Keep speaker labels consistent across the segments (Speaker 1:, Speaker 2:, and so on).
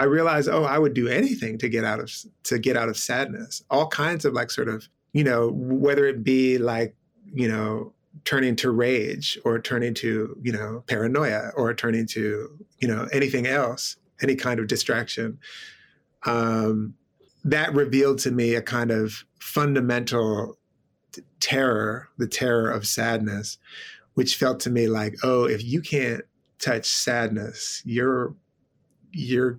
Speaker 1: I realized, oh, I would do anything to get out of to get out of sadness. All kinds of like sort of, you know, whether it be like, you know, turning to rage or turning to, you know, paranoia or turning to, you know, anything else, any kind of distraction. Um, that revealed to me a kind of fundamental terror, the terror of sadness, which felt to me like, oh, if you can't touch sadness, you're you're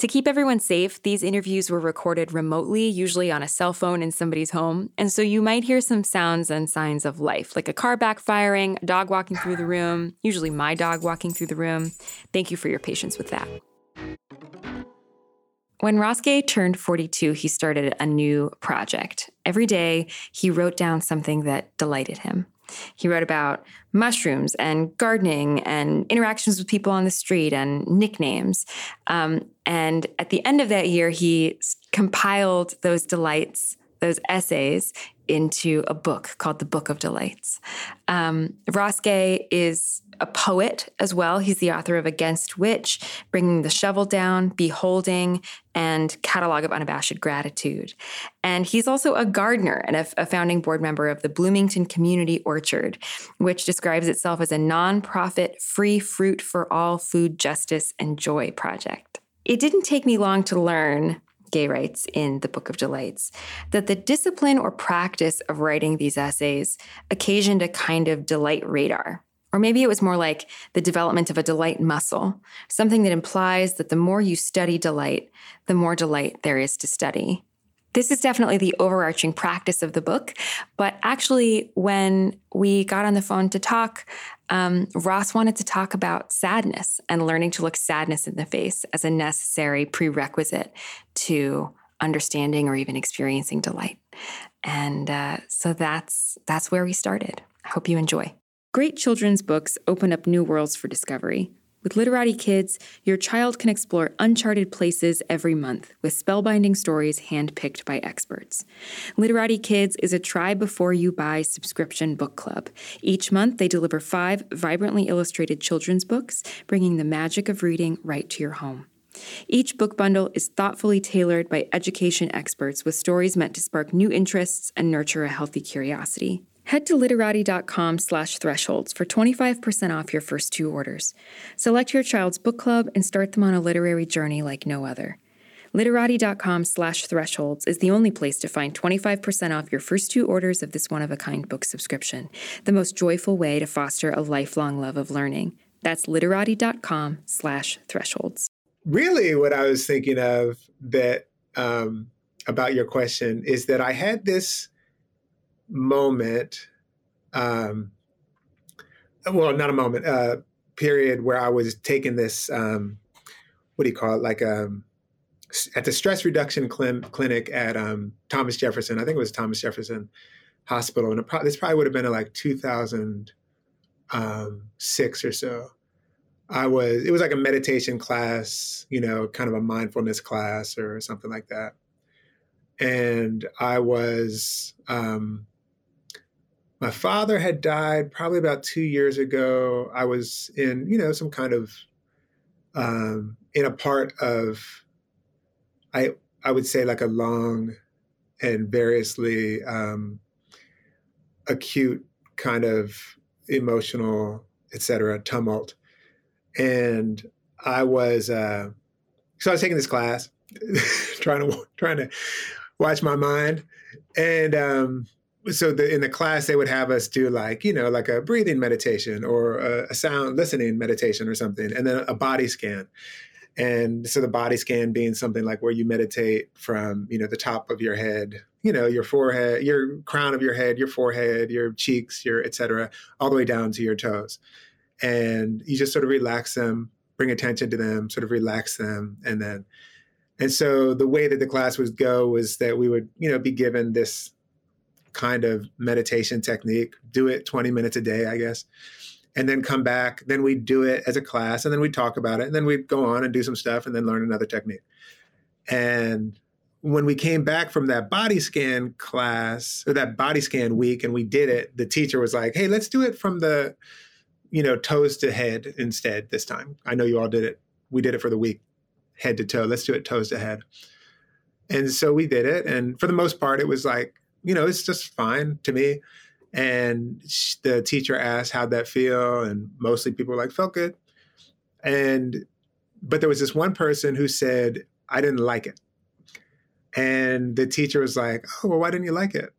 Speaker 2: To keep everyone safe, these interviews were recorded remotely, usually on a cell phone in somebody's home, and so you might hear some sounds and signs of life, like a car backfiring, a dog walking through the room, usually my dog walking through the room. Thank you for your patience with that. When Gay turned 42, he started a new project. Every day, he wrote down something that delighted him. He wrote about mushrooms and gardening and interactions with people on the street and nicknames. Um, and at the end of that year, he compiled those delights, those essays, into a book called The Book of Delights. Um, Ross Gay is a poet as well. He's the author of Against Which, Bringing the Shovel Down, Be Holding, and Catalog of Unabashed Gratitude. And he's also a gardener and a, a founding board member of the Bloomington Community Orchard, which describes itself as a nonprofit free fruit for all food justice and joy project. It didn't take me long to learn Gay writes in the Book of Delights, that the discipline or practice of writing these essays occasioned a kind of delight radar. Or maybe it was more like the development of a delight muscle, something that implies that the more you study delight, the more delight there is to study. This is definitely the overarching practice of the book. But actually, when we got on the phone to talk, um, Ross wanted to talk about sadness and learning to look sadness in the face as a necessary prerequisite to understanding or even experiencing delight. And uh, so that's that's where we started. I hope you enjoy. Great children's books open up new worlds for discovery. With Literati Kids, your child can explore uncharted places every month with spellbinding stories handpicked by experts. Literati Kids is a try before you buy subscription book club. Each month, they deliver five vibrantly illustrated children's books, bringing the magic of reading right to your home. Each book bundle is thoughtfully tailored by education experts with stories meant to spark new interests and nurture a healthy curiosity. Head to literati.com slash thresholds for 25% off your first two orders. Select your child's book club and start them on a literary journey like no other. Literati.com slash thresholds is the only place to find 25% off your first two orders of this one of a kind book subscription, the most joyful way to foster a lifelong love of learning. That's literati.com slash thresholds.
Speaker 1: Really, what I was thinking of that um, about your question is that I had this moment, um, well, not a moment, uh, period where I was taking this, um, what do you call it, like um, at the stress reduction cl- clinic at um, Thomas Jefferson. I think it was Thomas Jefferson Hospital, and pro- this probably would have been in like 2006 um, or so. I was, it was like a meditation class, you know, kind of a mindfulness class or something like that. And I was um, my father had died probably about two years ago. I was in, you know, some kind of um, in a part of, I I would say like a long and variously um, acute kind of emotional, etc. tumult, and I was uh, so I was taking this class, trying to trying to watch my mind, and um, so the, in the class they would have us do like you know like a breathing meditation or a, a, sound listening meditation or something and then a body scan. And so the body scan being something like where you meditate from you know the top of your head you know your forehead your crown of your head your forehead your cheeks your etc all the way down to your toes. And you just sort of relax them bring attention to them sort of relax them and then and so the way that the class would go was that we would you know be given this kind of meditation technique, do it 20 minutes a day, I guess, and then come back. Then we do it as a class and then we talk about it. And then we go on and do some stuff and then learn another technique. And when we came back from that body scan class or that body scan week and we did it, the teacher was like, hey, let's do it from the, you know, toes to head instead this time. I know you all did it. We did it for the week, head to toe. Let's do it toes to head. And so we did it. And for the most part, it was like, you know, it's just fine to me. And the teacher asked, how'd that feel? And mostly people were like, felt good. And, but there was this one person who said, I didn't like it. And the teacher was like, oh, well, why didn't you like it?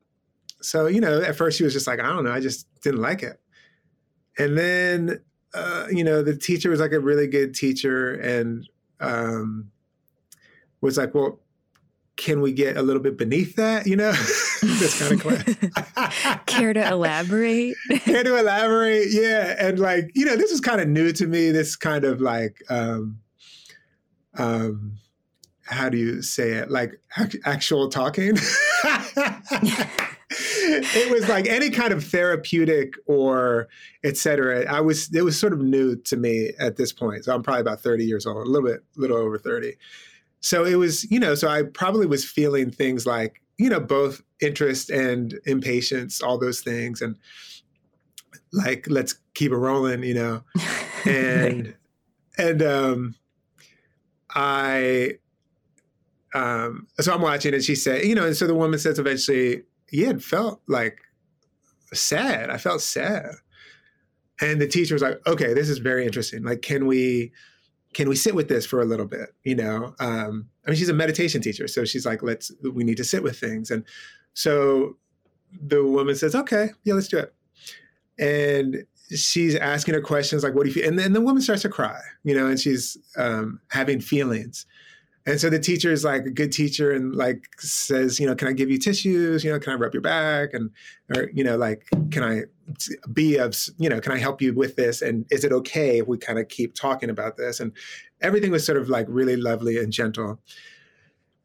Speaker 1: So, you know, at first she was just like, I don't know, I just didn't like it. And then, uh, you know, the teacher was like a really good teacher and um, was like, well, can we get a little bit beneath that? You know, this kind of
Speaker 2: class. Care to elaborate?
Speaker 1: Care to elaborate? Yeah. And like, you know, this is kind of new to me. This kind of like, um, um, how do you say it? Like actual talking. it was like any kind of therapeutic or etc. I was it was sort of new to me at this point. So I'm probably about 30 years old, a little bit, little over 30. So it was, you know, so I probably was feeling things like, you know, both interest and impatience, all those things, and like let's keep it rolling, you know, and and um, I um, so I'm watching and she said, you know, and so the woman says eventually, yeah, it felt like sad. I felt sad. And the teacher was like, okay, this is very interesting. Like, can we can we sit with this for a little bit? You know, um, I mean, she's a meditation teacher, so she's like, let's we need to sit with things. And so the woman says, okay, yeah, let's do it. And she's asking her questions like, what do you feel? And then the woman starts to cry, you know, and she's um, having feelings. And so the teacher is like a good teacher and like says, you know, can I give you tissues? You know, can I rub your back? And, or, you know, like, can I be of, you know, can I help you with this? And is it okay if we kind of keep talking about this? And everything was sort of like really lovely and gentle.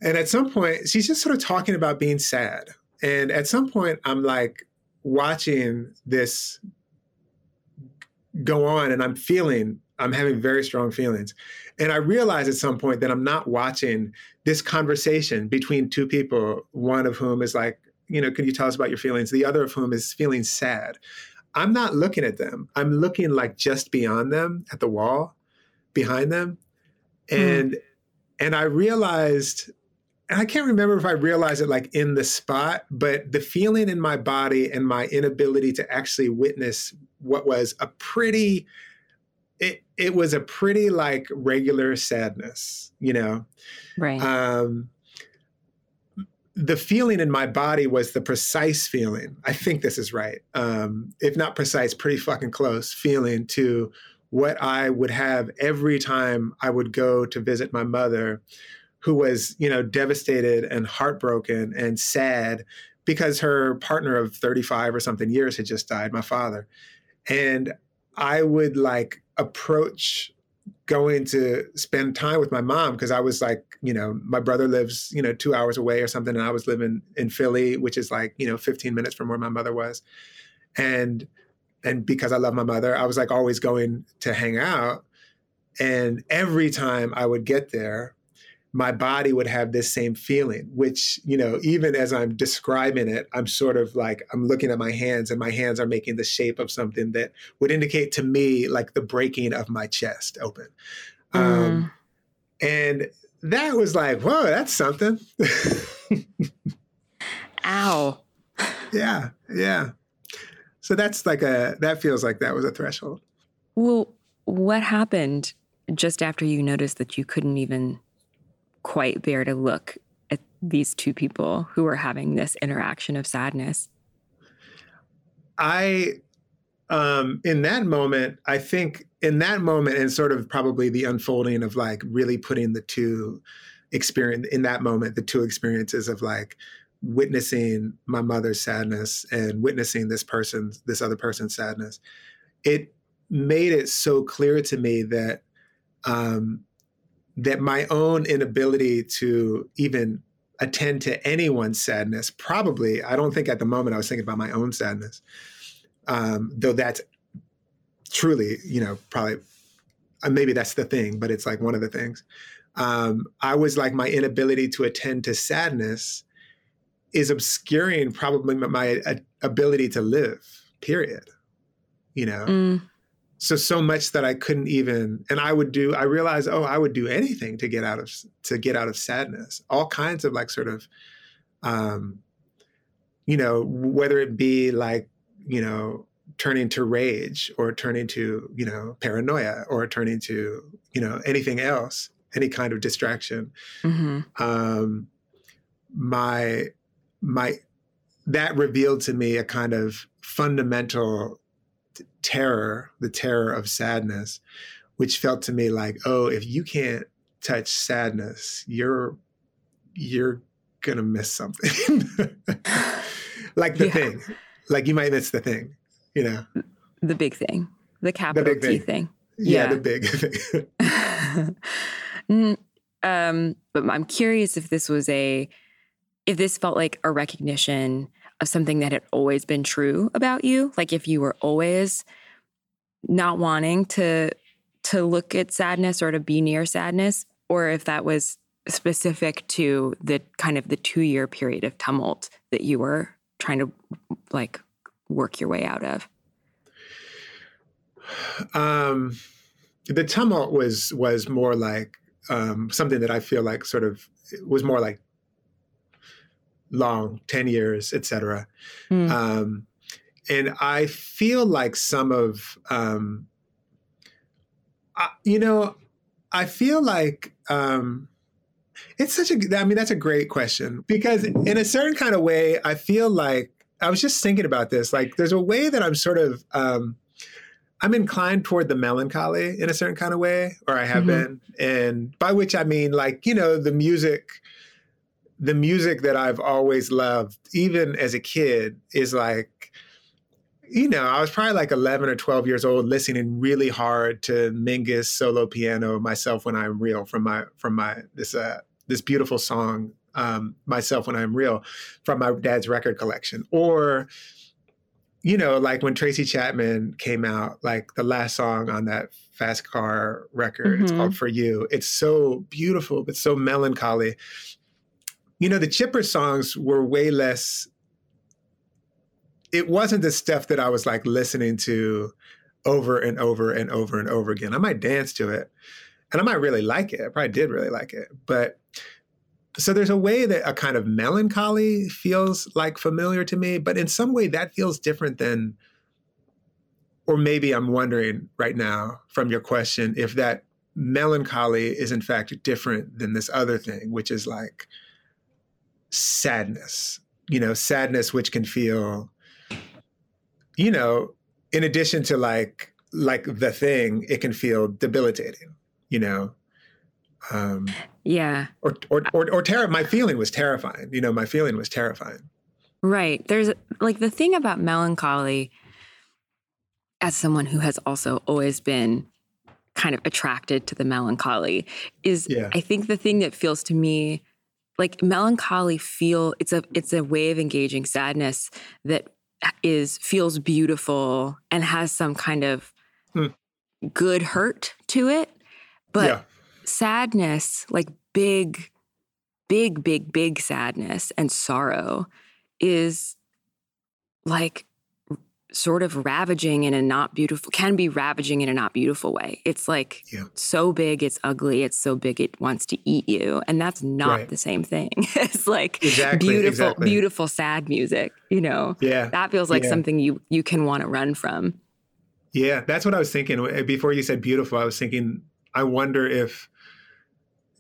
Speaker 1: And at some point, she's just sort of talking about being sad. And at some point, I'm like watching this go on and I'm feeling, I'm having very strong feelings. And I realize at some point that I'm not watching this conversation between two people, one of whom is like, you know, can you tell us about your feelings? The other of whom is feeling sad. I'm not looking at them. I'm looking like just beyond them at the wall behind them. Hmm. And mm. and I realized and I can't remember if I realized it like in the spot, but the feeling in my body and my inability to actually witness what was a pretty it it was a pretty like regular sadness, you know.
Speaker 2: Right.
Speaker 1: Um, the feeling in my body was the precise feeling. I think this is right. Um, if not precise, pretty fucking close feeling to what I would have every time I would go to visit my mother, who was, you know, devastated and heartbroken and sad because her partner of 35 or something years had just died, my father. And I would like approach going to spend time with my mom because I was like, you know, my brother lives, you know, two hours away or something, and I was living in Philly, which is like, you know, 15 minutes from where my mother was. And and because I love my mother, I was like always going to hang out. And every time I would get there, my body would have this same feeling, which, you know, even as I'm describing it, I'm sort of like, I'm looking at my hands and my hands are making the shape of something that would indicate to me like the breaking of my chest open. Mm. Um, and that was like, whoa, that's something.
Speaker 2: Ow.
Speaker 1: yeah, yeah. So that's like a, that feels like that was a threshold.
Speaker 2: Well, what happened just after you noticed that you couldn't even quite bear to look at these two people who are having this interaction of sadness?
Speaker 1: I, um, in that moment, I think in that moment, and sort of probably the unfolding of like really putting the two experience in that moment, the two experiences of like witnessing my mother's sadness and witnessing this person's, this other person's sadness, it made it so clear to me that um, that my own inability to even attend to anyone's sadness. Probably, I don't think at the moment I was thinking about my own sadness, um, though that's truly, you know, probably uh, maybe that's the thing, but it's like one of the things. Um, I was like my inability to attend to sadness is obscuring probably my, my uh, ability to live. Period. You know. Mm so so much that I couldn't even and I would do I realized oh I would do anything to get out of to get out of sadness all kinds of like sort of um you know whether it be like you know turning to rage or turning to you know paranoia or turning to you know anything else any kind of distraction mm-hmm. um my my that revealed to me a kind of fundamental terror, the terror of sadness, which felt to me like, oh, if you can't touch sadness, you're you're gonna miss something. like the yeah. thing. Like you might miss the thing, you know.
Speaker 2: The big thing. The capital the T thing. thing.
Speaker 1: Yeah, yeah, the big thing.
Speaker 2: um, but I'm curious if this was a if this felt like a recognition of something that had always been true about you? Like if you were always not wanting to to look at sadness or to be near sadness or if that was specific to the kind of the 2 year period of tumult that you were trying to like work your way out of?
Speaker 1: Um the tumult was was more like um something that i feel like sort of was more like long, 10 years, etc. Mm. Um, and I feel like some of, um, I, you know, I feel like um, it's such a, I mean, that's a great question because in a certain kind of way, I feel like, I was just thinking about this, like there's a way that I'm sort of, um, I'm inclined toward the melancholy in a certain kind of way, or I have mm-hmm. been. And by which I mean, like, you know, the music the music that I've always loved, even as a kid, is like, you know, I was probably like 11 or 12 years old listening really hard to Mingus solo piano, Myself When I'm Real from my, from my, this, uh, this beautiful song, um, Myself When I'm Real from my dad's record collection. Or, you know, like when Tracy Chapman came out, like the last song on that Fast Car record, mm-hmm. it's called For You. It's so beautiful, but so melancholy you know, the Chipper songs were way less. It wasn't the stuff that I was like listening to over and over and over and over again. I might dance to it and I might really like it. I probably did really like it. But so there's a way that a kind of melancholy feels like familiar to me, but in some way that feels different than, or maybe I'm wondering right now from your question if that melancholy is in fact different than this other thing, which is like, sadness, you know, sadness which can feel, you know, in addition to like like the thing, it can feel debilitating, you know.
Speaker 2: Um, yeah.
Speaker 1: Or or or, or terror. My feeling was terrifying. You know, my feeling was terrifying.
Speaker 2: Right. There's like the thing about melancholy. As someone who has also always been kind of attracted to the melancholy, is yeah. I think the thing that feels to me like melancholy feel it's a it's a way of engaging sadness that is feels beautiful and has some kind of hmm. good hurt to it but yeah. sadness like big big big big sadness and sorrow is like sort of ravaging in a not beautiful can be ravaging in a not beautiful way it's like yeah. so big it's ugly it's so big it wants to eat you and that's not right. the same thing it's like exactly, beautiful exactly. beautiful sad music you know
Speaker 1: yeah
Speaker 2: that feels like yeah. something you you can want to run from
Speaker 1: yeah that's what i was thinking before you said beautiful i was thinking i wonder if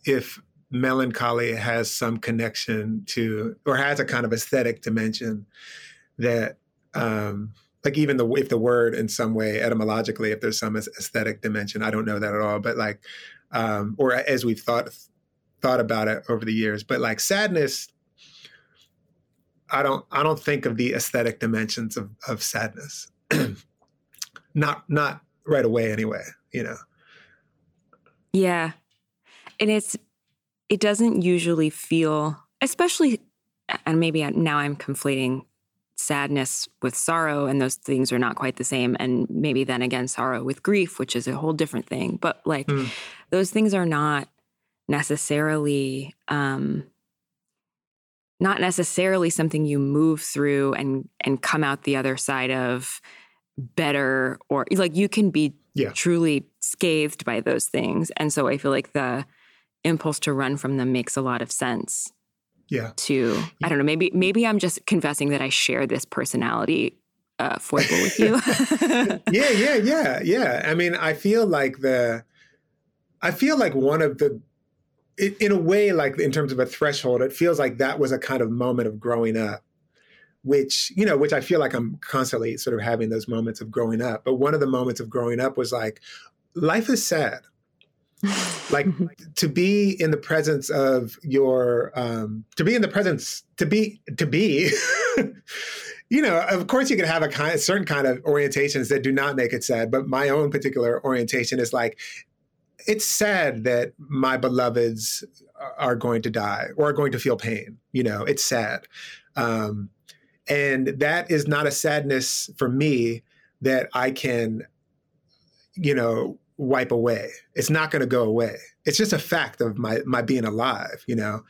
Speaker 1: if melancholy has some connection to or has a kind of aesthetic dimension that um like even the if the word in some way etymologically if there's some aesthetic dimension i don't know that at all but like um or as we've thought thought about it over the years but like sadness i don't i don't think of the aesthetic dimensions of of sadness. Not not right away anyway you know?
Speaker 2: Yeah. And it's it doesn't usually feel especially, and maybe now I'm conflating sadness with sorrow, and those things are not quite the same. And maybe then again, sorrow with grief, which is a whole different thing. But like, mm. those things are not necessarily um, not necessarily something you move through and and come out the other side of better or like you can be yeah. truly scathed by those things and so i feel like the impulse to run from them makes a lot of sense
Speaker 1: yeah
Speaker 2: to i don't know maybe maybe i'm just confessing that i share this personality uh, foible with you
Speaker 1: yeah yeah yeah yeah i mean i feel like the i feel like one of the in a way, like in terms of a threshold, it feels like that was a kind of moment of growing up, which, you know, which I feel like I'm constantly sort of having those moments of growing up. But one of the moments of growing up was like, life is sad. Like to be in the presence of your um to be in the presence to be to be you know of course you can have a kind a certain kind of orientations that do not make it sad but my own particular orientation is like it's sad that my beloveds are going to die or are going to feel pain. You know, it's sad. Um, and that is not a sadness for me that I can, you know, wipe away. It's not going to go away. It's just a fact of my my being alive, you know.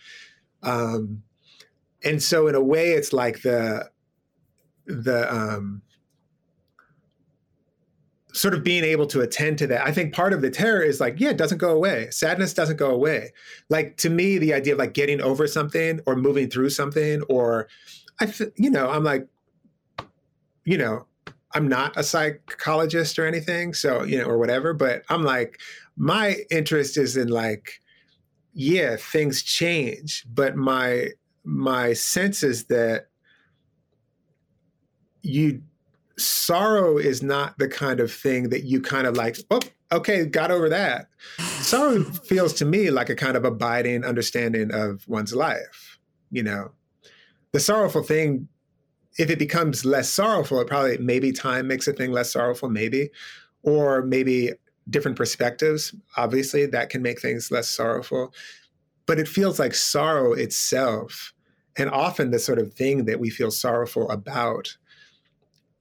Speaker 1: Um, and so in a way, it's like the the um, sort of being able to attend to that. I think part of the terror is like, yeah, it doesn't go away. Sadness doesn't go away. Like to me, the idea of like getting over something or moving through something, or I, you know, I'm like, you know, I'm not a psychologist or anything, so you know, or whatever. But I'm like, my interest is in like, yeah, things change, but my my sense is that you sorrow is not the kind of thing that you kind of like, oh, okay, got over that. Sorrow feels to me like a kind of abiding understanding of one's life. You know, the sorrowful thing, if it becomes less sorrowful, it probably maybe time makes a thing less sorrowful, maybe, or maybe different perspectives. Obviously, that can make things less sorrowful. But it feels like sorrow itself, and often the sort of thing that we feel sorrowful about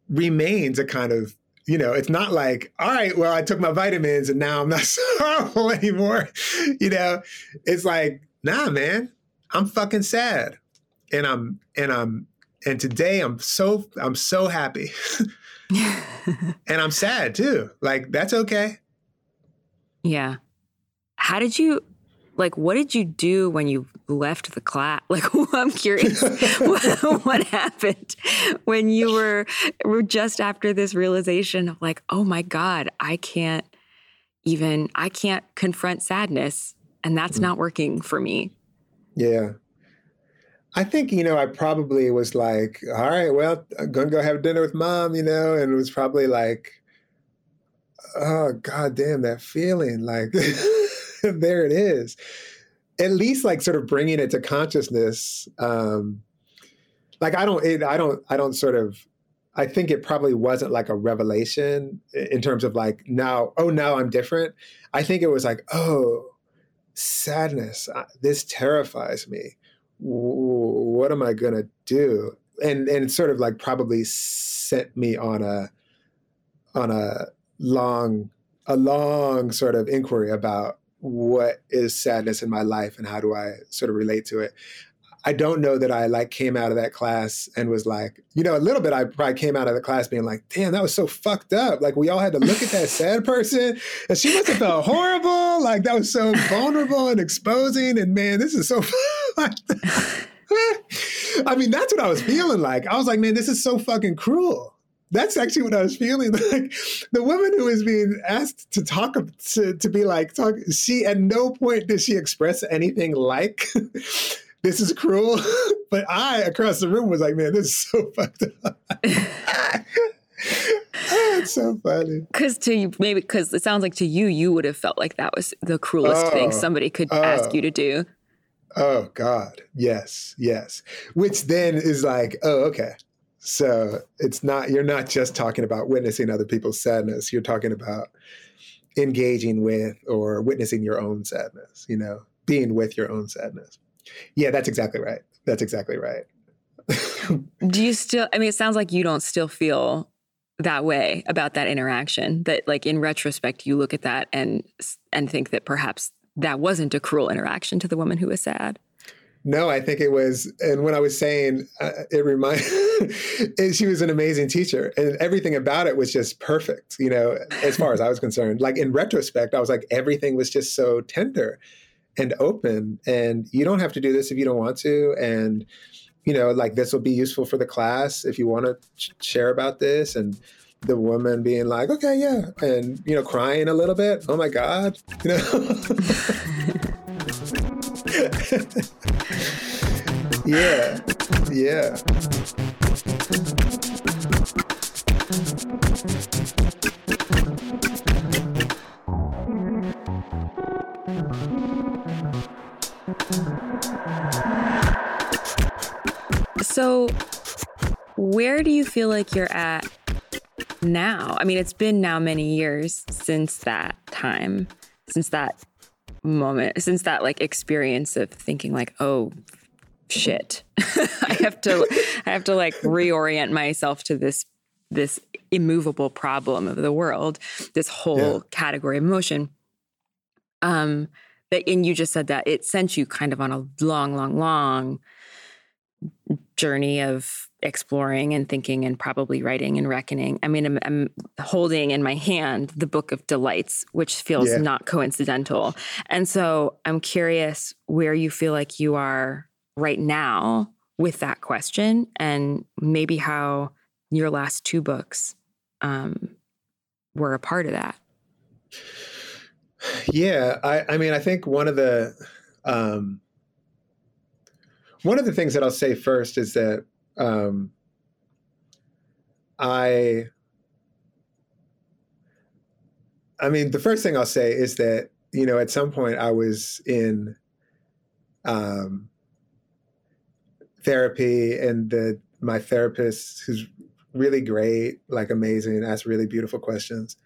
Speaker 1: remains a kind of you know, it's not like, all right, well, I took my vitamins and now I'm not sorrowful anymore. You know, it's like, nah, man, I'm fucking sad. And I'm, and I'm, and today I'm so, I'm so happy. and I'm sad too. Like, that's okay.
Speaker 2: Yeah. How did you, like what did you do when you left the class like i'm curious what, what, happened when you were were just after this realization of like oh my god i can't even i can't confront sadness and that's mm. not working for me
Speaker 1: yeah i think you know i probably was like all right well i'm gonna go have dinner with mom you know and it was probably like oh god damn that feeling like there it is. At least like sort of bringing it to consciousness. Um, like I don't, it, I don't, I don't sort of. I think it probably wasn't like a revelation in terms of like now, oh, now I'm different. I think it was like, oh, sadness. This terrifies me. What am I gonna do? And and sort of like probably sent me on a on a long a long sort of inquiry about what is sadness in my life and how do I sort of relate to it. I don't know that I like came out of that class and was like, you know, a little bit. I probably came out of the class being like, damn, that was so fucked up. Like we all had to look at that sad person, and she must have felt horrible. Like that was so vulnerable and exposing. And man, this is so. I mean, that's what I was feeling like. I was like, man, this is so fucking cruel that's actually what I was feeling. Like the woman who was being asked to talk to to be like talk. She at no point did she express anything like this is cruel. but I across the room was like, man, this is so fucked up. it's so funny.
Speaker 2: Because to you, maybe because it sounds like to you, you would have felt like that was the cruelest oh, thing somebody could oh, ask you to do.
Speaker 1: Oh God, yes, yes. Which then is like, oh, okay. So it's not, you're not just talking about witnessing other people's sadness. You're talking about engaging with or witnessing your own sadness, you know, being with your own sadness. Yeah, that's exactly right. That's exactly right.
Speaker 2: Do you still, I mean, it sounds like you don't still feel that way about that interaction that like in retrospect you look at that and and think that perhaps that wasn't a cruel interaction to the woman who was sad
Speaker 1: no i think it was and when i was saying uh, it reminded she was an amazing teacher and everything about it was just perfect you know as far as i was concerned like in retrospect i was like everything was just so tender and open and you don't have to do this if you don't want to and you know, like this will be useful for the class if you want to ch- share about this. And the woman being like, okay, yeah. And, you know, crying a little bit. Oh my God. You know? yeah. Yeah.
Speaker 2: So, where do you feel like you're at now? I mean, it's been now many years since that time, since that moment, since that like experience of thinking like, oh, shit. I have to I have to like reorient myself to this this immovable problem of the world, this whole yeah. category of emotion. Um that and you just said that it sent you kind of on a long, long, long journey of exploring and thinking and probably writing and reckoning. I mean, I'm, I'm holding in my hand the Book of Delights, which feels yeah. not coincidental. And so I'm curious where you feel like you are right now with that question and maybe how your last two books um, were a part of that.
Speaker 1: Yeah, I, I mean, I think one of the um, one of the things that I'll say first is that um, I, I mean, the first thing I'll say is that you know at some point I was in um, therapy, and the my therapist, who's really great, like amazing, asked really beautiful questions.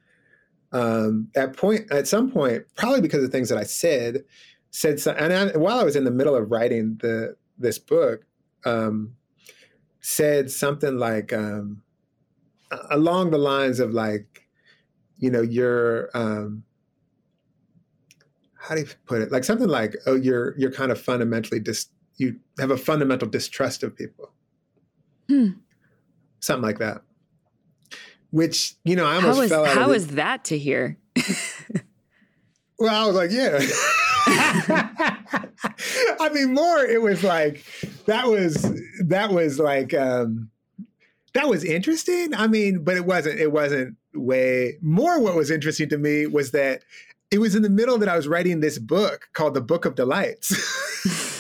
Speaker 1: Um, at point, at some point, probably because of things that I said, said some, and I, while I was in the middle of writing the this book um, said something like um, along the lines of like, you know, you're um, how do you put it? Like something like, oh, you're you're kind of fundamentally dis you have a fundamental distrust of people.
Speaker 2: Hmm.
Speaker 1: Something like that. Which, you know, I almost how is, fell out
Speaker 2: How is that to hear?
Speaker 1: well, I was like, yeah. I mean, more it was like that was that was like um that was interesting. I mean, but it wasn't it wasn't way more what was interesting to me was that it was in the middle that I was writing this book called The Book of Delights.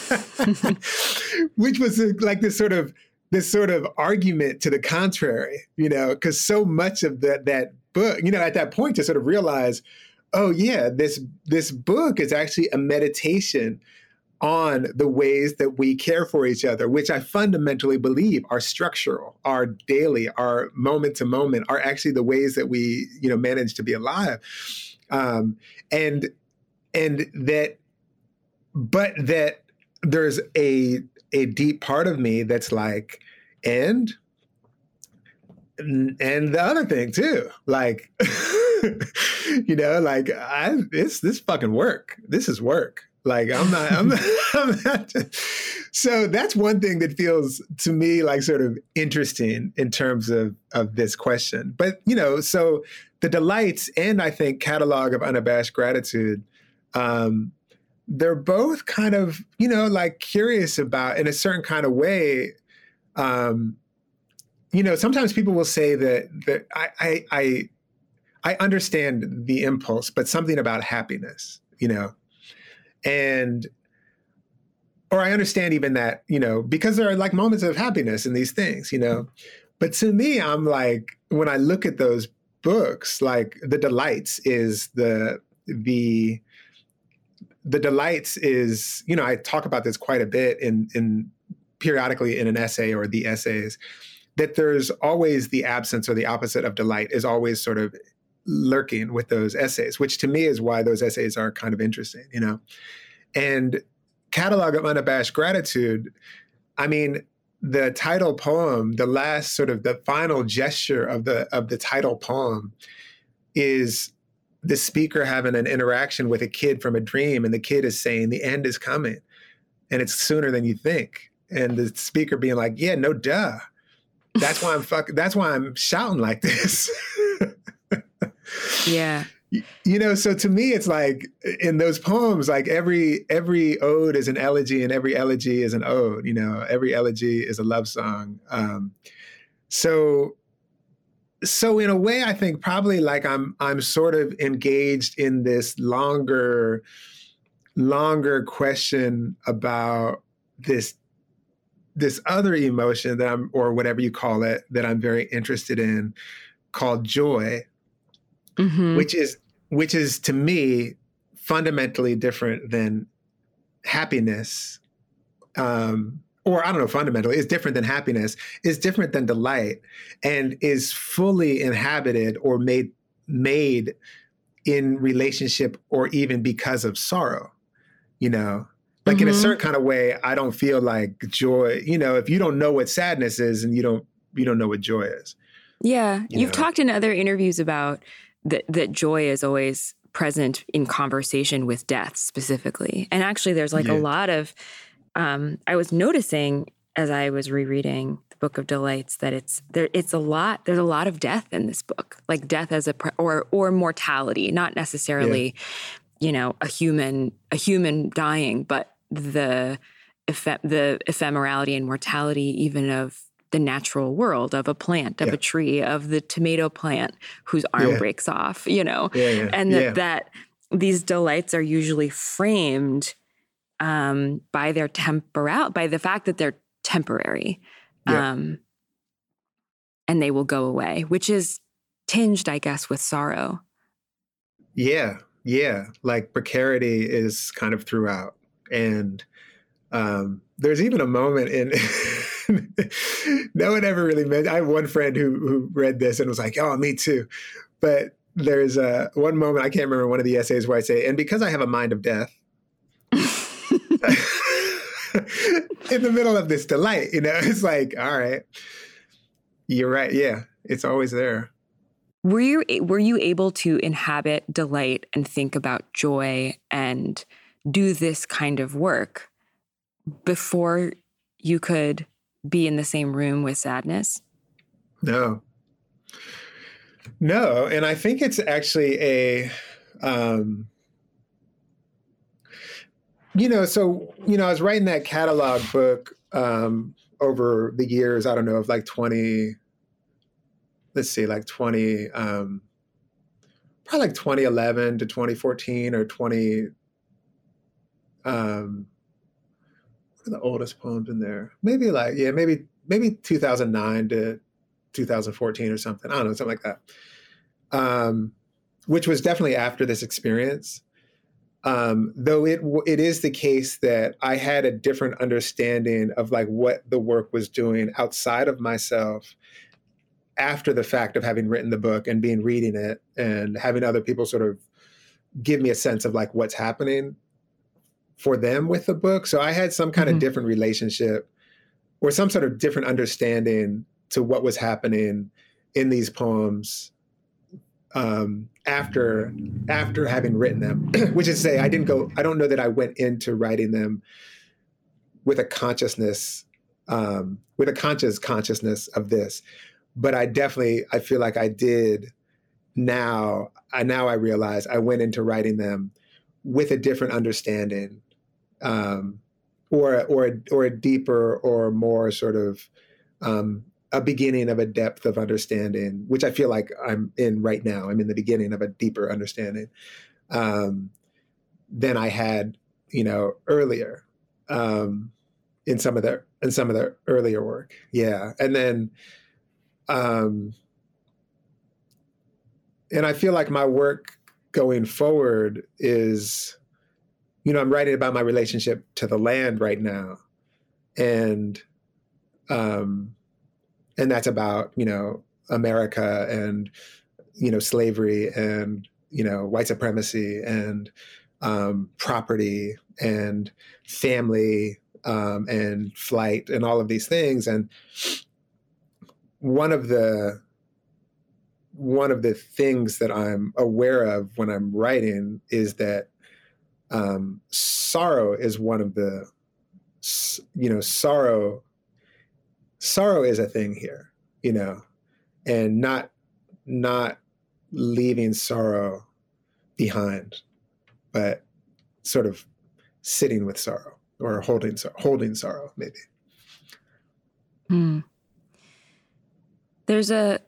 Speaker 1: which was like this sort of this sort of argument to the contrary, you know, because so much of that that book, you know, at that point to sort of realize, oh yeah, this this book is actually a meditation on the ways that we care for each other, which I fundamentally believe are structural, are daily, are moment to moment, are actually the ways that we, you know, manage to be alive. Um, and and that, but that there's a a deep part of me that's like, and and the other thing too, like, you know, like I this this fucking work. This is work. Like I'm not, I'm not, I'm not so that's one thing that feels to me like sort of interesting in terms of of this question. But you know, so the delights and I think catalog of unabashed gratitude, um, they're both kind of you know like curious about in a certain kind of way. Um, you know, sometimes people will say that that I I I, I understand the impulse, but something about happiness, you know and or I understand even that, you know, because there are like moments of happiness in these things, you know. But to me, I'm like, when I look at those books, like the delights is the the the delights is, you know, I talk about this quite a bit in in periodically in an essay or the essays, that there's always the absence or the opposite of delight is always sort of lurking with those essays, which to me is why those essays are kind of interesting, you know. And catalog of unabashed gratitude, I mean, the title poem, the last sort of the final gesture of the of the title poem is the speaker having an interaction with a kid from a dream and the kid is saying the end is coming and it's sooner than you think. And the speaker being like yeah no duh. That's why i'm fucking that's why i'm shouting like this
Speaker 2: yeah.
Speaker 1: You know so to me it's like in those poems like every every ode is an elegy and every elegy is an ode you know every elegy is a love song. Um so so in a way i think probably like i'm i'm sort of engaged in this longer longer question about this this other emotion that i'm or whatever you call it that i'm very interested in called joy mm-hmm. which is which is to me fundamentally different than happiness um, or I don't know, fundamentally, is different than happiness, is different than delight, and is fully inhabited or made made in relationship or even because of sorrow. You know, like mm-hmm. in a mm-hmm. certain kind of way, I don't feel like joy. You know, if you don't know what sadness is, and you don't you don't know what joy is.
Speaker 2: Yeah, you have talked in other interviews about that that joy is always present in conversation with death specifically, and actually, there's like yeah. a lot of um, I was noticing as I was rereading the Book of Delights that it's there. It's a lot. There's a lot of death in this book, like death as a or or mortality, not necessarily, yeah. you know, a human a human dying, but the the ephemerality and mortality even of the natural world of a plant, of yeah. a tree, of the tomato plant whose arm yeah. breaks off, you know, and that that these delights are usually framed um, by their temporal, by the fact that they're temporary, yeah. um, and they will go away, which is tinged, I guess, with sorrow.
Speaker 1: Yeah, yeah. Like precarity is kind of throughout, and um, there's even a moment in. no one ever really meant. I have one friend who who read this and was like, "Oh, me too," but there's a one moment I can't remember one of the essays where I say, "And because I have a mind of death." in the middle of this delight, you know, it's like, all right, you're right. Yeah, it's always there.
Speaker 2: Were you were you able to inhabit delight and think about joy and do this kind of work before you could be in the same room with sadness?
Speaker 1: No. No, and I think it's actually a um you know, so you know, I was writing that catalog book um, over the years. I don't know, of like twenty. Let's see, like twenty, um, probably like twenty eleven to twenty fourteen or twenty. Um, what are the oldest poems in there? Maybe like yeah, maybe maybe two thousand nine to two thousand fourteen or something. I don't know, something like that. Um, which was definitely after this experience. Um, though it it is the case that I had a different understanding of like what the work was doing outside of myself after the fact of having written the book and being reading it and having other people sort of give me a sense of like what's happening for them with the book. So I had some kind mm-hmm. of different relationship or some sort of different understanding to what was happening in these poems um, after after having written them, which is to say, I didn't go. I don't know that I went into writing them with a consciousness, um, with a conscious consciousness of this, but I definitely I feel like I did. Now, I now I realize I went into writing them with a different understanding, um, or or or a deeper or more sort of um, a beginning of a depth of understanding, which I feel like I'm in right now. I'm in the beginning of a deeper understanding um, than I had, you know, earlier um, in some of the in some of the earlier work. Yeah, and then, um, and I feel like my work going forward is, you know, I'm writing about my relationship to the land right now, and um, and that's about you know America and you know slavery and you know white supremacy and um, property and family um, and flight and all of these things. And one of the one of the things that I'm aware of when I'm writing is that um, sorrow is one of the you know sorrow sorrow is a thing here you know and not not leaving sorrow behind but sort of sitting with sorrow or holding holding sorrow maybe
Speaker 2: hmm. there's a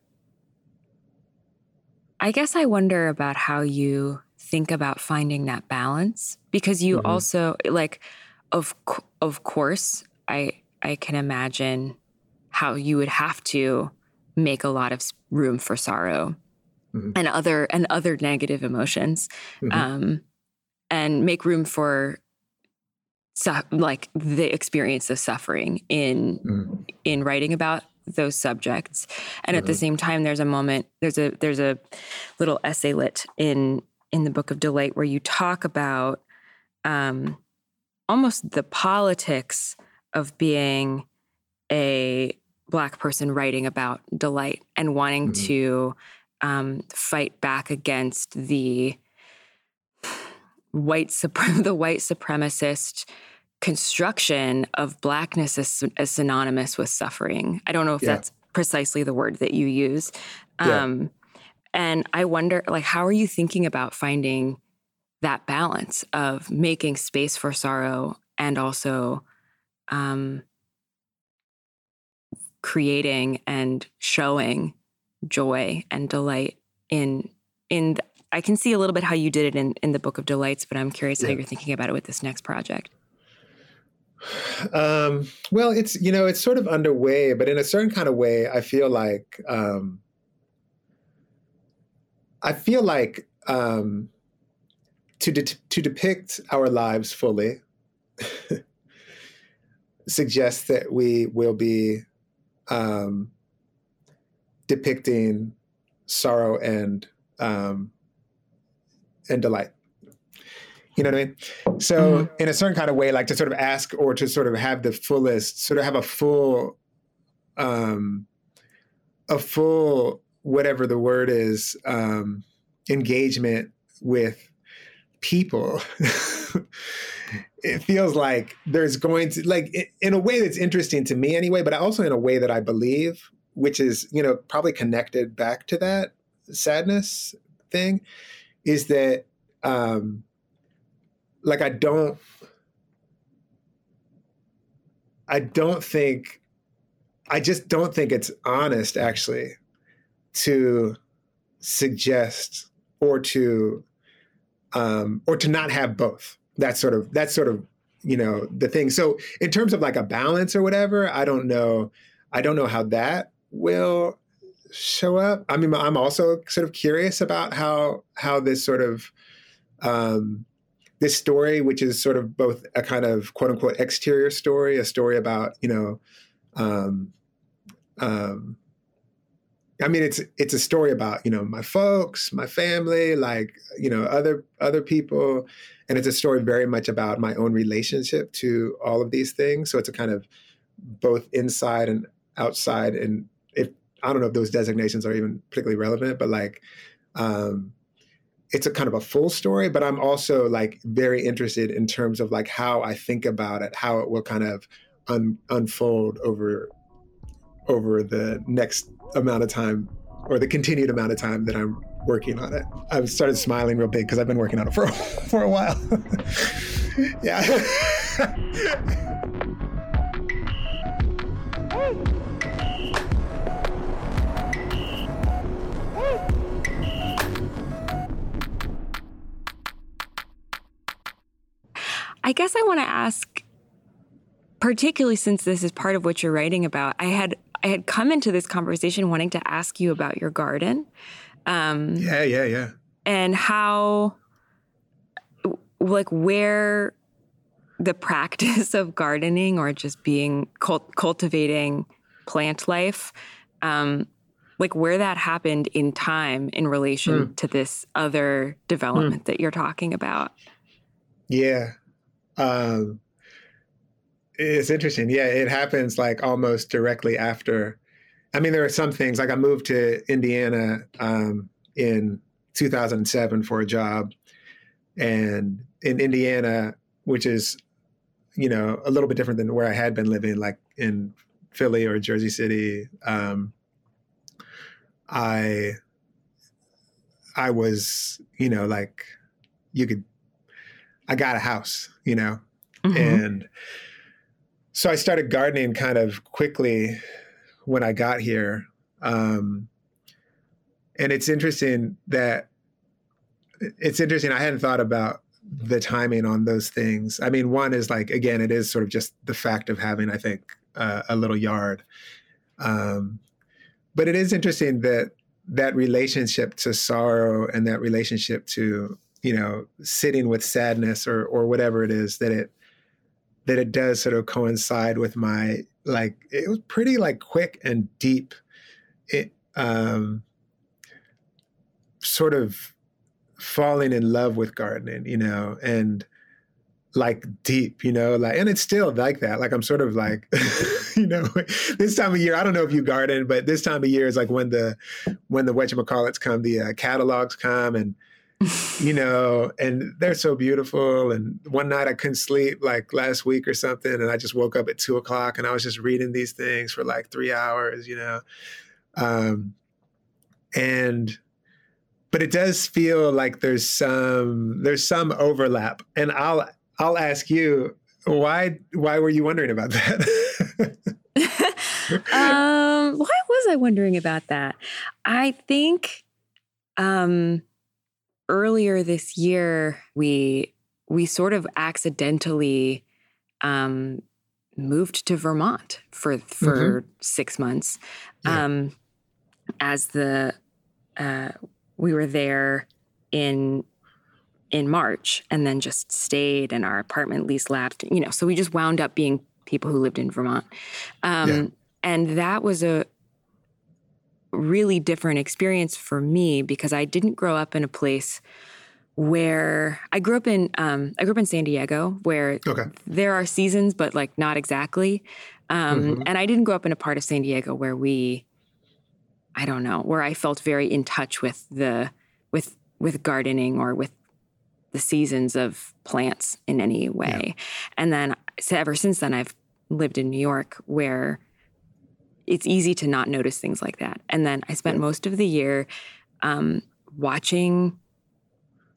Speaker 2: i guess i wonder about how you think about finding that balance because you mm-hmm. also like of of course i i can imagine how you would have to make a lot of room for sorrow mm-hmm. and other and other negative emotions mm-hmm. um and make room for su- like the experience of suffering in mm-hmm. in writing about those subjects and at the mm-hmm. same time there's a moment there's a there's a little essay lit in in the book of delight where you talk about um almost the politics of being a black person writing about delight and wanting mm-hmm. to um, fight back against the white the white supremacist construction of blackness as, as, synonymous with suffering. I don't know if yeah. that's precisely the word that you use. Um, yeah. And I wonder, like, how are you thinking about finding that balance of making space for sorrow and also um, creating and showing joy and delight in in the, I can see a little bit how you did it in in the book of delights, but I'm curious yeah. how you're thinking about it with this next project.
Speaker 1: Um, well, it's you know it's sort of underway, but in a certain kind of way, I feel like um, I feel like um, to de- to depict our lives fully suggests that we will be um, depicting sorrow and um, and delight. You know what I mean? So, mm-hmm. in a certain kind of way, like to sort of ask or to sort of have the fullest, sort of have a full, um, a full whatever the word is, um, engagement with people. it feels like there's going to like in a way that's interesting to me anyway, but also in a way that I believe, which is you know probably connected back to that sadness thing, is that um, like I don't I don't think I just don't think it's honest actually to suggest or to um, or to not have both. That's sort of that's sort of you know the thing. So in terms of like a balance or whatever, I don't know. I don't know how that will show up. I mean, I'm also sort of curious about how how this sort of um, this story, which is sort of both a kind of quote unquote exterior story, a story about you know, um, um, I mean, it's it's a story about you know my folks, my family, like you know other other people, and it's a story very much about my own relationship to all of these things. So it's a kind of both inside and outside, and if I don't know if those designations are even particularly relevant, but like um, it's a kind of a full story. But I'm also like very interested in terms of like how I think about it, how it will kind of un- unfold over over the next amount of time or the continued amount of time that I'm working on it. I've started smiling real big because I've been working on it for for a while. yeah.
Speaker 2: I guess I want to ask particularly since this is part of what you're writing about. I had I had come into this conversation wanting to ask you about your garden.
Speaker 1: Um, yeah, yeah, yeah.
Speaker 2: And how, like, where the practice of gardening or just being cult- cultivating plant life, um, like where that happened in time in relation mm. to this other development mm. that you're talking about.
Speaker 1: Yeah. Um, it's interesting. Yeah, it happens like almost directly after. I mean, there are some things like I moved to Indiana um, in 2007 for a job, and in Indiana, which is, you know, a little bit different than where I had been living, like in Philly or Jersey City. Um, I I was, you know, like you could I got a house, you know. Mm-hmm. And so I started gardening kind of quickly when I got here. Um, and it's interesting that it's interesting. I hadn't thought about the timing on those things. I mean, one is like, again, it is sort of just the fact of having, I think, uh, a little yard. Um, but it is interesting that that relationship to sorrow and that relationship to you know sitting with sadness or or whatever it is that it that it does sort of coincide with my like it was pretty like quick and deep it um sort of falling in love with gardening you know and like deep, you know, like, and it's still like that. Like I'm sort of like, you know, this time of year, I don't know if you garden, but this time of year is like when the, when the whatchamacallits come, the uh, catalogs come and, you know, and they're so beautiful. And one night I couldn't sleep like last week or something. And I just woke up at two o'clock and I was just reading these things for like three hours, you know? Um, and, but it does feel like there's some, there's some overlap and I'll, I'll ask you why why were you wondering about that?
Speaker 2: um, why was I wondering about that? I think um, earlier this year we we sort of accidentally um, moved to Vermont for for mm-hmm. six months. Yeah. Um, as the uh, we were there in in March and then just stayed and our apartment lease lapsed, you know, so we just wound up being people who lived in Vermont. Um, yeah. And that was a really different experience for me because I didn't grow up in a place where I grew up in um, I grew up in San Diego where okay. there are seasons but like not exactly um, mm-hmm. and I didn't grow up in a part of San Diego where we I don't know where I felt very in touch with the with with gardening or with the seasons of plants in any way. Yeah. And then so ever since then, I've lived in New York where it's easy to not notice things like that. And then I spent most of the year um, watching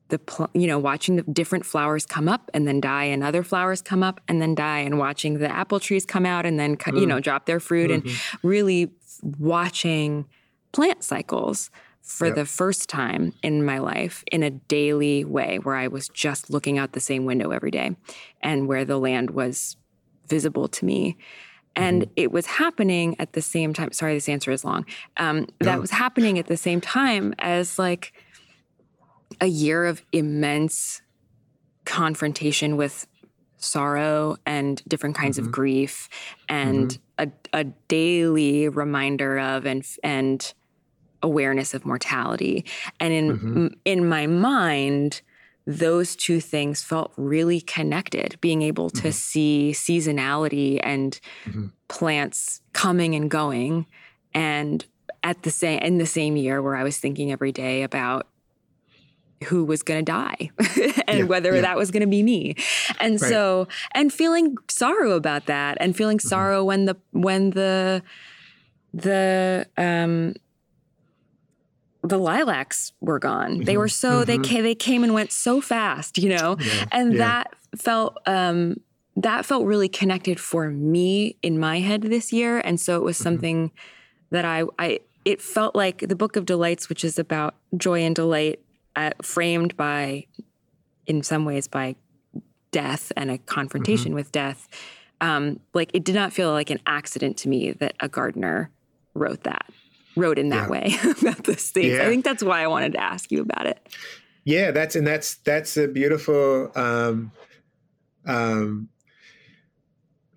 Speaker 2: the pl- you know watching the different flowers come up and then die and other flowers come up and then die and watching the apple trees come out and then mm. you know drop their fruit mm-hmm. and really watching plant cycles for yep. the first time in my life in a daily way where I was just looking out the same window every day and where the land was visible to me. And mm-hmm. it was happening at the same time. Sorry, this answer is long. Um, that was happening at the same time as like a year of immense confrontation with sorrow and different kinds mm-hmm. of grief and mm-hmm. a, a daily reminder of and and awareness of mortality. And in mm-hmm. in my mind, those two things felt really connected being able to mm-hmm. see seasonality and mm-hmm. plants coming and going and at the same in the same year where i was thinking every day about who was going to die and yeah, whether yeah. that was going to be me and right. so and feeling sorrow about that and feeling mm-hmm. sorrow when the when the the um the lilacs were gone. Mm-hmm. They were so mm-hmm. they came, they came and went so fast, you know, yeah. and yeah. that felt um, that felt really connected for me in my head this year, and so it was mm-hmm. something that I I it felt like the Book of Delights, which is about joy and delight, uh, framed by in some ways by death and a confrontation mm-hmm. with death. Um, like it did not feel like an accident to me that a gardener wrote that wrote in that yeah. way about the things. Yeah. I think that's why I wanted to ask you about it.
Speaker 1: Yeah, that's and that's that's a beautiful um um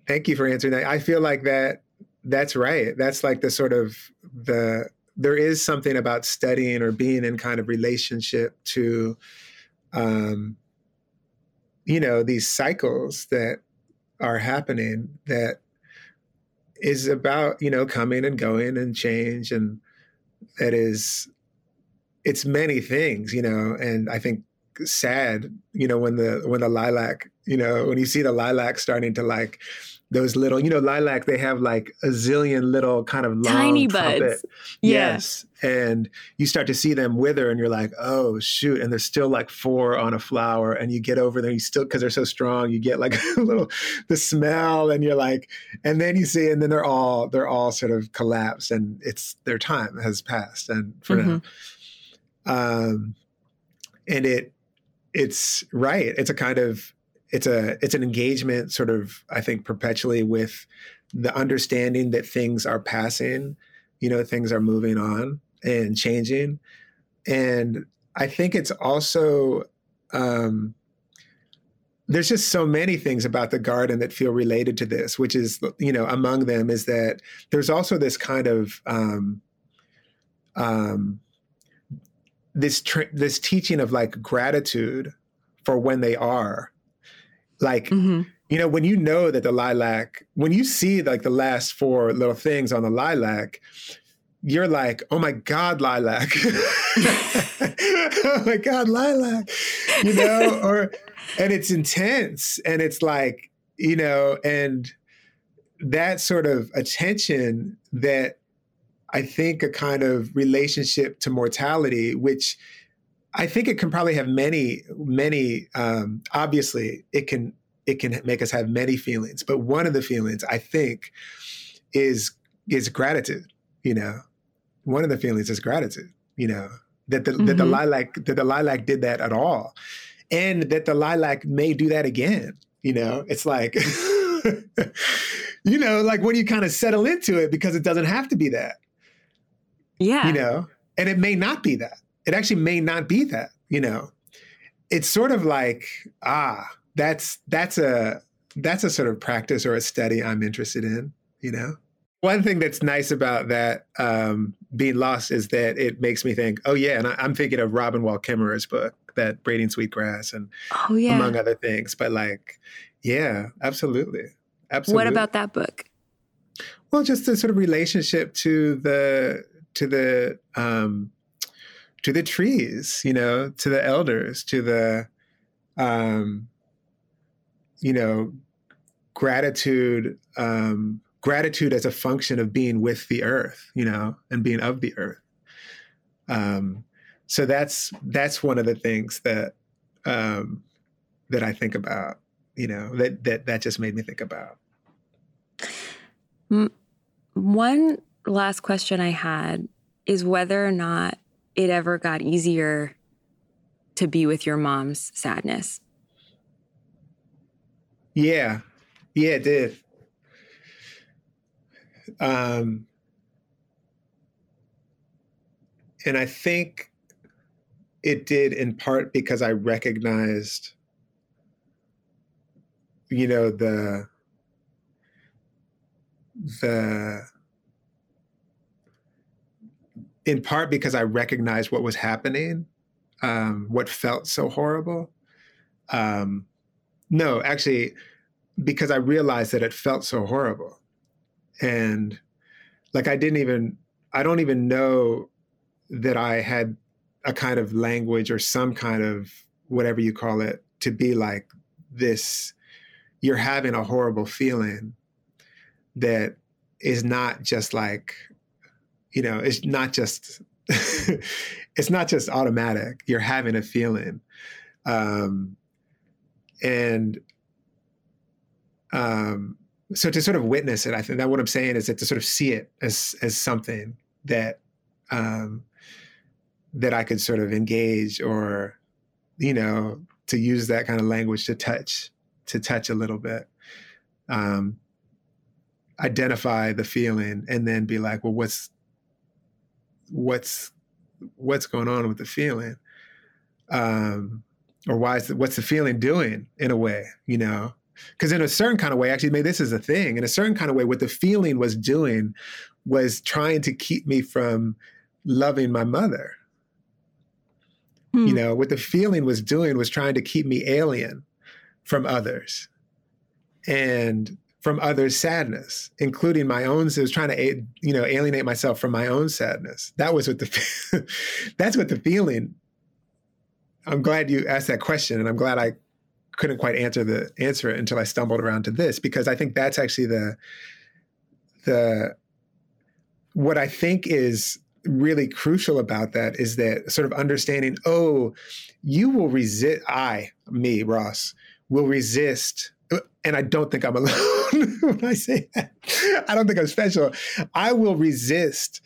Speaker 1: thank you for answering that. I feel like that that's right. That's like the sort of the there is something about studying or being in kind of relationship to um you know these cycles that are happening that is about you know coming and going and change and that is it's many things you know and i think sad you know when the when the lilac you know when you see the lilac starting to like those little, you know, lilac, they have like a zillion little kind of
Speaker 2: tiny buds.
Speaker 1: Yeah. Yes. And you start to see them wither and you're like, oh shoot. And there's still like four on a flower. And you get over there, you still because they're so strong, you get like a little the smell and you're like, and then you see, and then they're all they're all sort of collapsed and it's their time has passed. And for mm-hmm. now. Um and it it's right. It's a kind of it's a it's an engagement sort of i think perpetually with the understanding that things are passing you know things are moving on and changing. And i think it's also um there's just so many things about the garden that feel related to this which is you know among them is that there's also this kind of um um this tr- this teaching of like gratitude for when they are like, mm-hmm. you know, when you know that the lilac, when you see like the last four little things on the lilac, you're like, oh my God, lilac. oh my God, lilac. You know, or, and it's intense and it's like, you know, and that sort of attention that I think a kind of relationship to mortality, which I think it can probably have many, many. Um, obviously, it can it can make us have many feelings, but one of the feelings I think is is gratitude. You know, one of the feelings is gratitude. You know that the mm-hmm. that the mm-hmm. lilac that the lilac did that at all, and that the lilac may do that again. You know, it's like. you know, like when you kind of settle into it because it doesn't have to be that.
Speaker 2: Yeah.
Speaker 1: You know, and it may not be that it actually may not be that, you know. It's sort of like, ah, that's that's a that's a sort of practice or a study I'm interested in, you know. One thing that's nice about that um, being lost is that it makes me think, oh yeah, and I, am thinking of Robin Wall Kimmerer's book, that Braiding Sweetgrass, and
Speaker 2: oh yeah,
Speaker 1: among other things. But like, yeah, absolutely, absolutely.
Speaker 2: What about that book?
Speaker 1: Well, just the sort of relationship to the to the um, to the trees, you know, to the elders, to the, um, you know, gratitude, um, gratitude as a function of being with the earth, you know, and being of the earth. Um, so that's that's one of the things that um, that I think about, you know, that that that just made me think about.
Speaker 2: One last question I had is whether or not it ever got easier to be with your mom's sadness.
Speaker 1: Yeah. Yeah, it did. Um, and I think it did in part because I recognized, you know, the the in part because I recognized what was happening, um, what felt so horrible. Um, no, actually, because I realized that it felt so horrible. And like I didn't even, I don't even know that I had a kind of language or some kind of whatever you call it to be like this you're having a horrible feeling that is not just like you know it's not just it's not just automatic. You're having a feeling. Um, and um, so to sort of witness it i think that what i'm saying is that to sort of see it as as something that um, that i could sort of engage or you know to use that kind of language to touch to touch a little bit um, identify the feeling and then be like well what's what's what's going on with the feeling um, or why is the, what's the feeling doing in a way you know? Because in a certain kind of way actually maybe this is a thing in a certain kind of way what the feeling was doing was trying to keep me from loving my mother. Hmm. you know what the feeling was doing was trying to keep me alien from others. And from others' sadness, including my own. So I was trying to, eh, you know, alienate myself from my own sadness. That was what the, that's what the feeling. I'm glad you asked that question, and I'm glad I couldn't quite answer the answer it until I stumbled around to this because I think that's actually the, the, what I think is really crucial about that is that sort of understanding. Oh, you will resist. I, me, Ross, will resist and I don't think I'm alone when I say that. I don't think I'm special. I will resist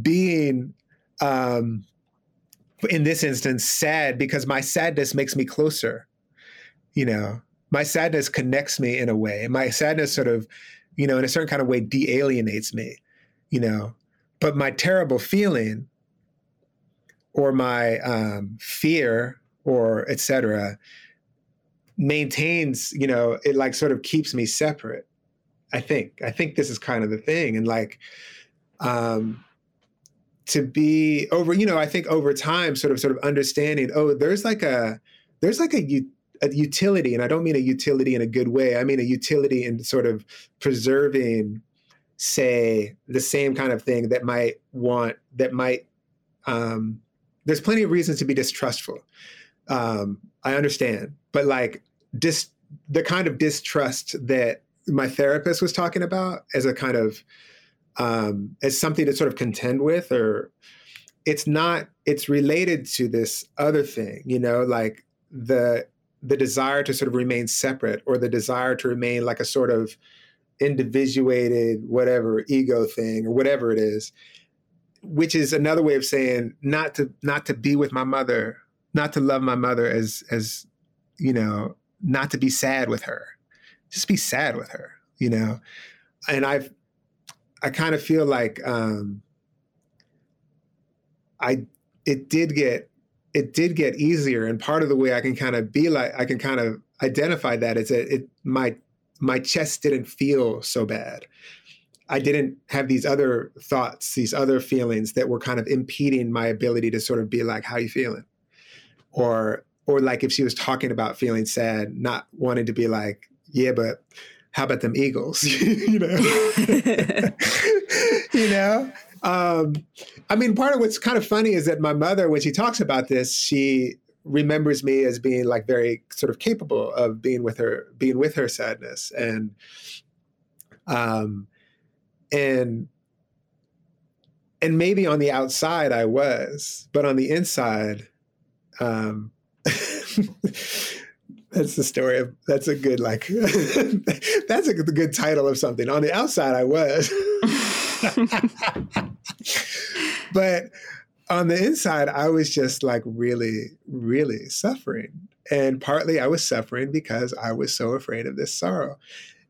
Speaker 1: being, um, in this instance, sad because my sadness makes me closer. You know, my sadness connects me in a way. My sadness sort of, you know, in a certain kind of way, de alienates me. You know, but my terrible feeling or my um, fear or etc maintains, you know, it like sort of keeps me separate. I think. I think this is kind of the thing. And like um to be over, you know, I think over time sort of sort of understanding, oh, there's like a there's like a a utility, and I don't mean a utility in a good way. I mean a utility in sort of preserving, say, the same kind of thing that might want that might um there's plenty of reasons to be distrustful. Um, I understand, but like dis the kind of distrust that my therapist was talking about as a kind of um, as something to sort of contend with or it's not it's related to this other thing you know like the the desire to sort of remain separate or the desire to remain like a sort of individuated whatever ego thing or whatever it is which is another way of saying not to not to be with my mother not to love my mother as as you know not to be sad with her. Just be sad with her, you know? And I've, I kind of feel like um, I, it did get, it did get easier. And part of the way I can kind of be like, I can kind of identify that is that it, my, my chest didn't feel so bad. I didn't have these other thoughts, these other feelings that were kind of impeding my ability to sort of be like, how you feeling? Or or like if she was talking about feeling sad, not wanting to be like, yeah, but how about them Eagles? you know, you know. Um, I mean, part of what's kind of funny is that my mother, when she talks about this, she remembers me as being like very sort of capable of being with her, being with her sadness, and um, and and maybe on the outside I was, but on the inside, um, that's the story of that's a good like that's a good title of something. On the outside i was. But on the inside i was just like really really suffering. And partly i was suffering because i was so afraid of this sorrow.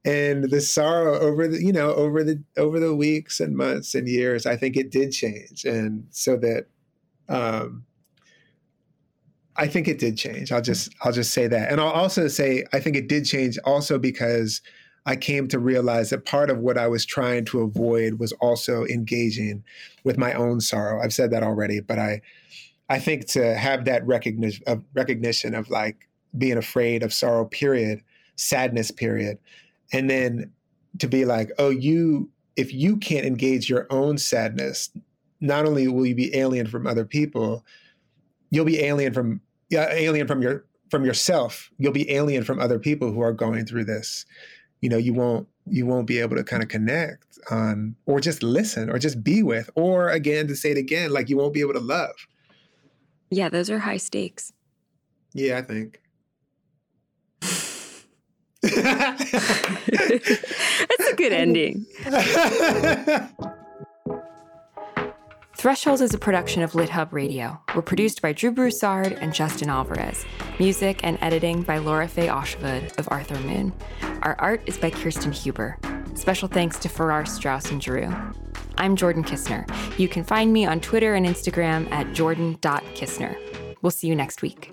Speaker 1: And the sorrow over the you know over the over the weeks and months and years i think it did change. And so that um I think it did change. I'll just I'll just say that. And I'll also say I think it did change also because I came to realize that part of what I was trying to avoid was also engaging with my own sorrow. I've said that already, but I I think to have that recognition of recognition of like being afraid of sorrow period, sadness period, and then to be like, "Oh, you if you can't engage your own sadness, not only will you be alien from other people, you'll be alien from yeah, alien from your from yourself. You'll be alien from other people who are going through this. You know, you won't you won't be able to kind of connect on or just listen or just be with or again to say it again like you won't be able to love.
Speaker 2: Yeah, those are high stakes.
Speaker 1: Yeah, I think.
Speaker 2: That's a good ending. Threshold is a production of LitHub Radio. We're produced by Drew Broussard and Justin Alvarez. Music and editing by Lora-Faye Åshuvud of Arthur Moon. Our art is by Kirsten Huber. Special thanks to Farrar Straus and Giroux. I'm Jordan Kisner. You can find me on Twitter and Instagram at jordan.kisner. We'll see you next week.